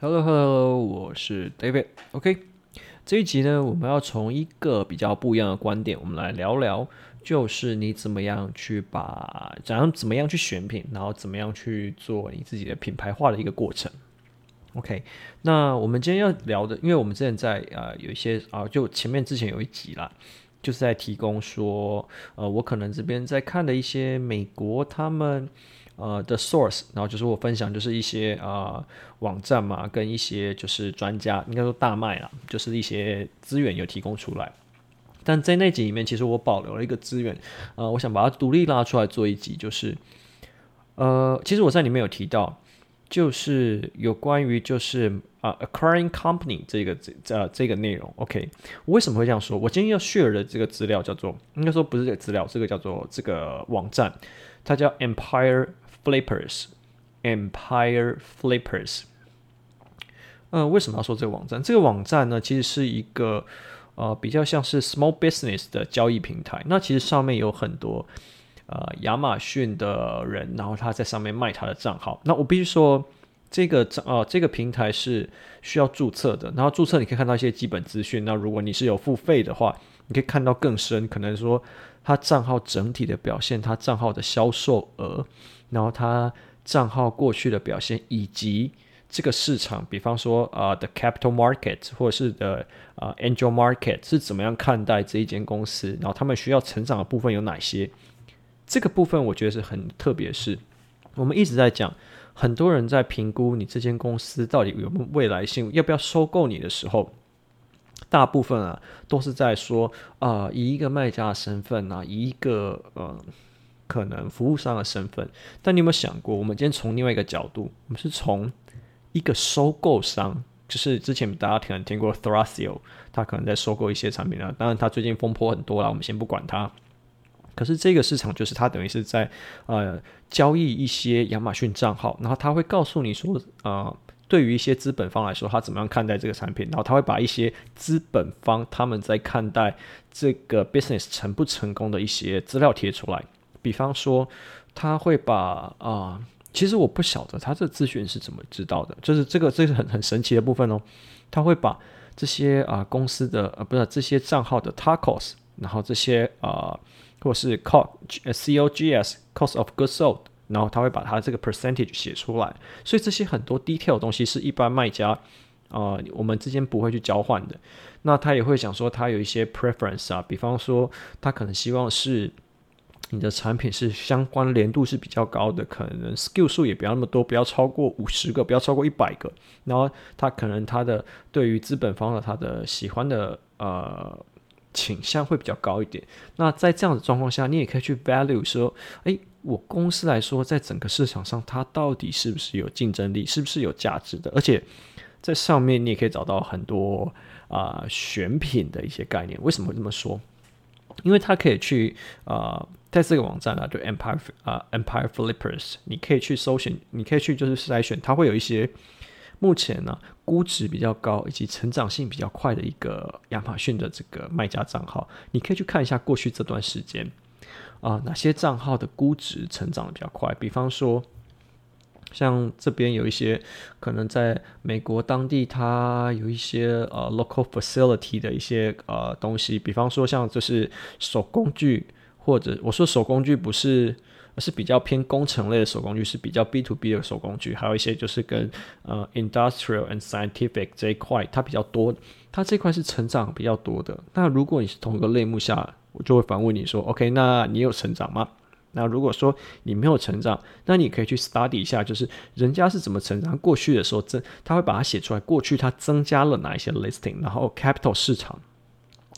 Hello Hello，我是 David。OK，这一集呢，我们要从一个比较不一样的观点，我们来聊聊，就是你怎么样去把，怎样怎么样去选品，然后怎么样去做你自己的品牌化的一个过程。OK，那我们今天要聊的，因为我们之前在啊、有一些啊、就前面之前有一集啦，就是在提供说，呃，我可能这边在看的一些美国他们。呃的 source，然后就是我分享，就是一些啊、呃、网站嘛，跟一些就是专家，应该说大卖啦，就是一些资源有提供出来。但在那集里面，其实我保留了一个资源，呃，我想把它独立拉出来做一集，就是呃，其实我在里面有提到，就是有关于就是啊、呃、acquiring company 这个这呃这个内容。OK，我为什么会这样说？我今天要 share 的这个资料叫做，应该说不是这个资料，这个叫做这个网站，它叫 Empire。Flippers，Empire Flippers。嗯、呃，为什么要说这个网站？这个网站呢，其实是一个呃比较像是 Small Business 的交易平台。那其实上面有很多呃亚马逊的人，然后他在上面卖他的账号。那我必须说，这个账呃这个平台是需要注册的。然后注册你可以看到一些基本资讯。那如果你是有付费的话，你可以看到更深，可能说他账号整体的表现，他账号的销售额。然后他账号过去的表现，以及这个市场，比方说啊、uh, the capital market 或者是的啊、uh, angel market 是怎么样看待这一间公司，然后他们需要成长的部分有哪些？这个部分我觉得是很特别，是我们一直在讲，很多人在评估你这间公司到底有没有未来性，要不要收购你的时候，大部分啊都是在说啊、以一个卖家的身份啊，以一个呃。可能服务商的身份，但你有没有想过，我们今天从另外一个角度，我们是从一个收购商，就是之前大家可能听过 Thrasio，他可能在收购一些产品啊，当然他最近风波很多啦，我们先不管他。可是这个市场就是他等于是在呃交易一些亚马逊账号，然后他会告诉你说，呃，对于一些资本方来说，他怎么样看待这个产品，然后他会把一些资本方他们在看待这个 business 成不成功的一些资料贴出来。比方说，他会把啊、其实我不晓得他这资讯是怎么知道的，就是这个这个很很神奇的部分哦。他会把这些啊、公司的呃不是这些账号的 TACoS，然后这些啊、呃、或是 COGS cost of goods sold，然后他会把它这个 percentage 写出来。所以这些很多 detail 的东西是一般卖家啊、呃、我们之间不会去交换的。那他也会想说他有一些 preference 啊，比方说他可能希望是。你的产品是相关联度是比较高的，可能 skill 数也不要那么多，不要超过五十个，不要超过一百个。然后他可能他的对于资本方的他的喜欢的呃倾向会比较高一点。那在这样的状况下，你也可以去 value 说，诶，我公司来说，在整个市场上，它到底是不是有竞争力，是不是有价值的？而且在上面你也可以找到很多啊、选品的一些概念。为什么会这么说？因为它可以去啊。在这个网站啊，就 Empire 啊、Empire Flippers，你可以去搜寻，你可以去就是筛选，它会有一些目前呢、估值比较高以及成长性比较快的一个亚马逊的这个卖家账号，你可以去看一下过去这段时间啊、哪些账号的估值成长的比较快，比方说像这边有一些可能在美国当地它有一些呃 local facility 的一些呃东西，比方说像就是手工具。或者我说手工具不是，是比较偏工程类的手工具，是比较 B to B 的手工具，还有一些就是跟呃 industrial and scientific 这一块它比较多，它这块是成长比较多的。那如果你是同一个类目下，我就会反问你说，OK，那你有成长吗？那如果说你没有成长，那你可以去 study 一下，就是人家是怎么成长，过去的时候增，他会把它写出来，过去它增加了哪一些 listing，然后 capital 市场。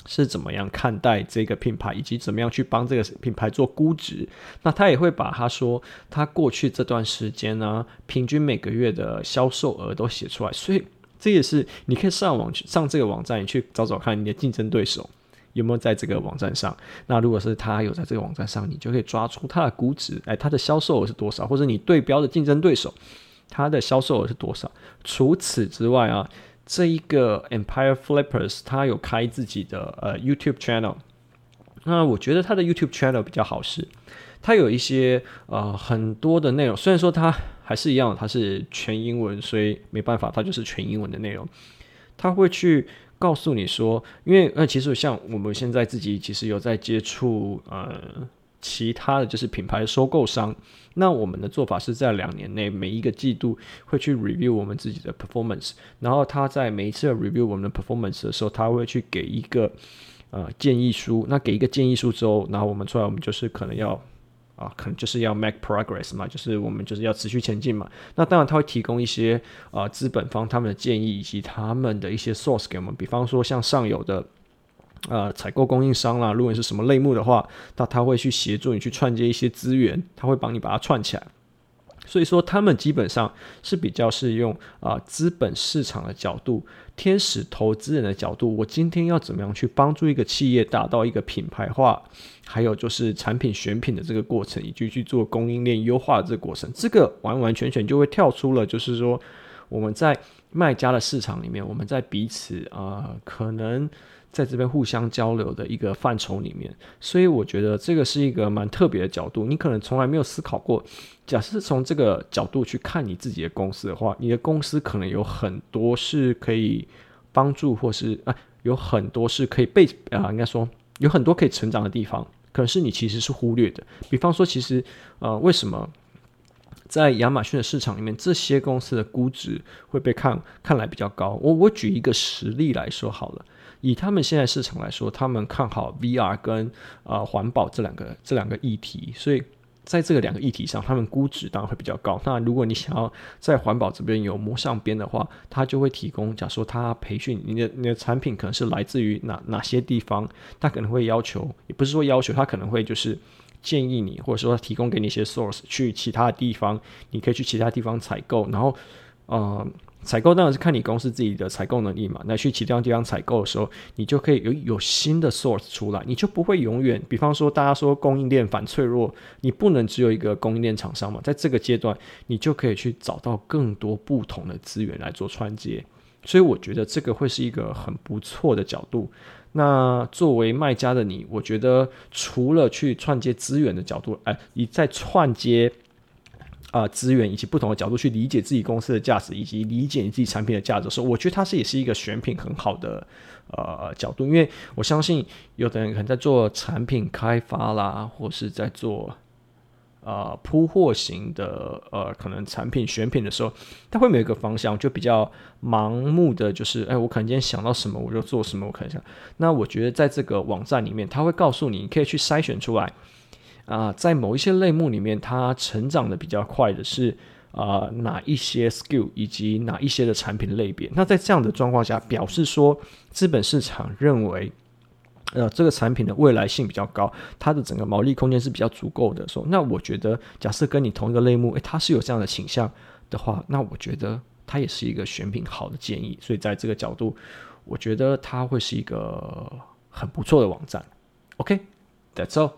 是怎么样看待这个品牌，以及怎么样去帮这个品牌做估值？那他也会把他说他过去这段时间呢，平均每个月的销售额都写出来。所以这也是你可以上网去上这个网站，你去找找看你的竞争对手有没有在这个网站上。那如果是他有在这个网站上，你就可以抓出他的估值，哎，他的销售额是多少？或者你对标的竞争对手，他的销售额是多少？除此之外啊。这一个 Empire Flippers，他有开自己的呃 YouTube channel。那我觉得他的 YouTube channel 比较好是，他有一些呃很多的内容。虽然说他还是一样，它是全英文，所以没办法，它就是全英文的内容。他会去告诉你说，因为呃，其实像我们现在自己其实有在接触呃其他的就是品牌收购商，那我们的做法是在两年内每一个季度会去 review 我们自己的 performance，然后他在每一次 review 我们的 performance 的时候，他会去给一个呃建议书，那给一个建议书之后，然后我们出来，我们就是可能要。啊，可能就是要 make progress 嘛，就是我们就是要持续前进嘛。那当然，他会提供一些啊资本方他们的建议以及他们的一些 source 给我们。比方说，像上游的呃采购供应商啦，如果你是什么类目的话，那他会去协助你去串接一些资源，他会帮你把它串起来。所以说，他们基本上是比较是用啊资本市场的角度、天使投资人的角度，我今天要怎么样去帮助一个企业达到一个品牌化，还有就是产品选品的这个过程，以及去做供应链优化的这个过程，这个完完全全就会跳出了，就是说我们在卖家的市场里面，我们在彼此啊、可能。在这边互相交流的一个范畴里面，所以我觉得这个是一个蛮特别的角度。你可能从来没有思考过，假设从这个角度去看你自己的公司的话，你的公司可能有很多是可以帮助，或是啊，有很多是可以被啊，应该说有很多可以成长的地方，可能是你其实是忽略的。比方说，其实呃，为什么在亚马逊的市场里面，这些公司的估值会被看看来比较高？我我举一个实例来说好了。以他们现在市场来说，他们看好 VR 跟呃环保这两个这两个议题，所以在这个两个议题上，他们估值当然会比较高。那如果你想要在环保这边有摸上边的话，他就会提供，假说他培训你的你的产品可能是来自于哪哪些地方，他可能会要求，也不是说要求，他可能会就是建议你，或者说提供给你一些 source 去其他地方，你可以去其他地方采购，然后呃。采购当然是看你公司自己的采购能力嘛。那去其他地方采购的时候，你就可以有有新的 source 出来，你就不会永远。比方说，大家说供应链反脆弱，你不能只有一个供应链厂商嘛。在这个阶段，你就可以去找到更多不同的资源来做串接。所以我觉得这个会是一个很不错的角度。那作为卖家的你，我觉得除了去串接资源的角度，哎，你在串接。啊、资源以及不同的角度去理解自己公司的价值，以及理解你自己产品的价值的时候，我觉得它是也是一个选品很好的呃角度，因为我相信有的人可能在做产品开发啦，或是在做呃铺货型的呃可能产品选品的时候，他会没有一个方向，就比较盲目的就是，哎，我可能今天想到什么我就做什么，我看一下。那我觉得在这个网站里面，他会告诉你，你可以去筛选出来。啊、在某一些类目里面，它成长的比较快的是啊、哪一些 skill 以及哪一些的产品类别？那在这样的状况下，表示说资本市场认为，呃，这个产品的未来性比较高，它的整个毛利空间是比较足够的时候，那我觉得，假设跟你同一个类目，诶，它是有这样的倾向的话，那我觉得它也是一个选品好的建议。所以在这个角度，我觉得它会是一个很不错的网站。OK，that's all。